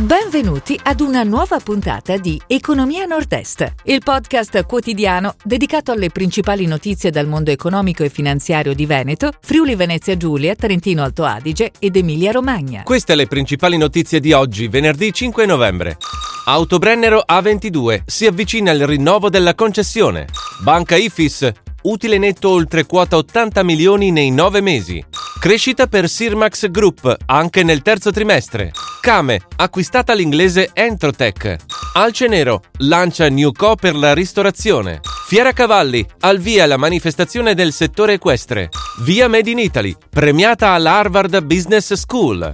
Benvenuti ad una nuova puntata di Economia Nord-Est, il podcast quotidiano dedicato alle principali notizie dal mondo economico e finanziario di Veneto, Friuli Venezia Giulia, Trentino Alto Adige ed Emilia Romagna. Queste le principali notizie di oggi, venerdì 5 novembre. Autobrennero A22 si avvicina al rinnovo della concessione. Banca Ifis, utile netto oltre quota 80 milioni nei nove mesi. Crescita per Sirmax Group anche nel terzo trimestre. Kame, acquistata l'inglese Entrotech. Alce Nero, lancia New Co per la ristorazione. Fiera Cavalli, al via la manifestazione del settore equestre. Via Made in Italy, premiata alla Harvard Business School.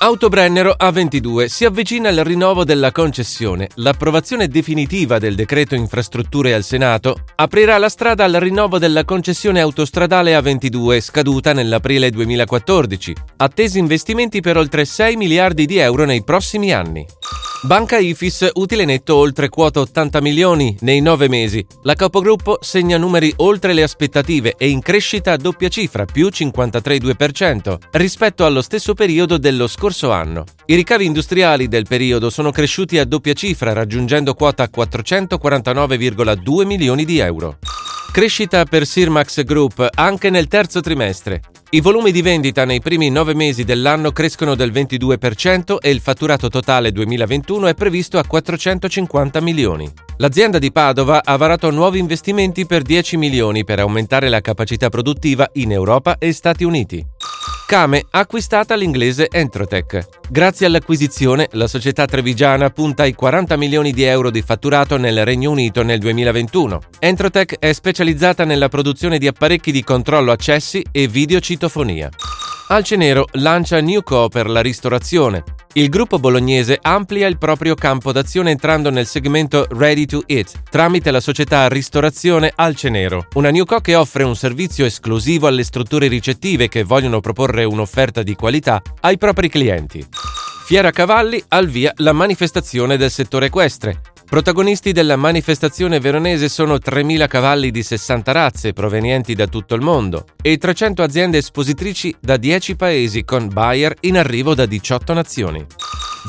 Autobrennero A22 si avvicina al rinnovo della concessione. L'approvazione definitiva del decreto infrastrutture al Senato aprirà la strada al rinnovo della concessione autostradale A22 scaduta nell'aprile 2014. Attesi investimenti per oltre 6 miliardi di euro nei prossimi anni. Banca Ifis utile netto oltre quota 80 milioni nei nove mesi. La capogruppo segna numeri oltre le aspettative e in crescita a doppia cifra, più 53,2% rispetto allo stesso periodo dello scorso anno. I ricavi industriali del periodo sono cresciuti a doppia cifra, raggiungendo quota 449,2 milioni di euro. Crescita per Sirmax Group anche nel terzo trimestre. I volumi di vendita nei primi nove mesi dell'anno crescono del 22% e il fatturato totale 2021 è previsto a 450 milioni. L'azienda di Padova ha varato nuovi investimenti per 10 milioni per aumentare la capacità produttiva in Europa e Stati Uniti. Kame ha acquistata l'inglese Entrotech. Grazie all'acquisizione, la società trevigiana punta ai 40 milioni di euro di fatturato nel Regno Unito nel 2021. Entrotech è specializzata nella produzione di apparecchi di controllo accessi e videocitofonia. Alcenero lancia New Co per la ristorazione. Il gruppo bolognese amplia il proprio campo d'azione entrando nel segmento Ready to Eat tramite la società Ristorazione Alcenero, una New Co che offre un servizio esclusivo alle strutture ricettive che vogliono proporre un'offerta di qualità ai propri clienti. Fiera Cavalli al via la manifestazione del settore equestre. Protagonisti della manifestazione veronese sono 3.000 cavalli di 60 razze provenienti da tutto il mondo e 300 aziende espositrici da 10 paesi con buyer in arrivo da 18 nazioni.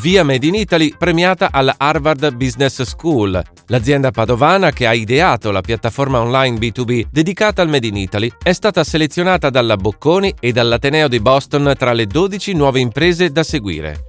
Via Made in Italy premiata alla Harvard Business School. L'azienda padovana che ha ideato la piattaforma online B2B dedicata al Made in Italy è stata selezionata dalla Bocconi e dall'Ateneo di Boston tra le 12 nuove imprese da seguire.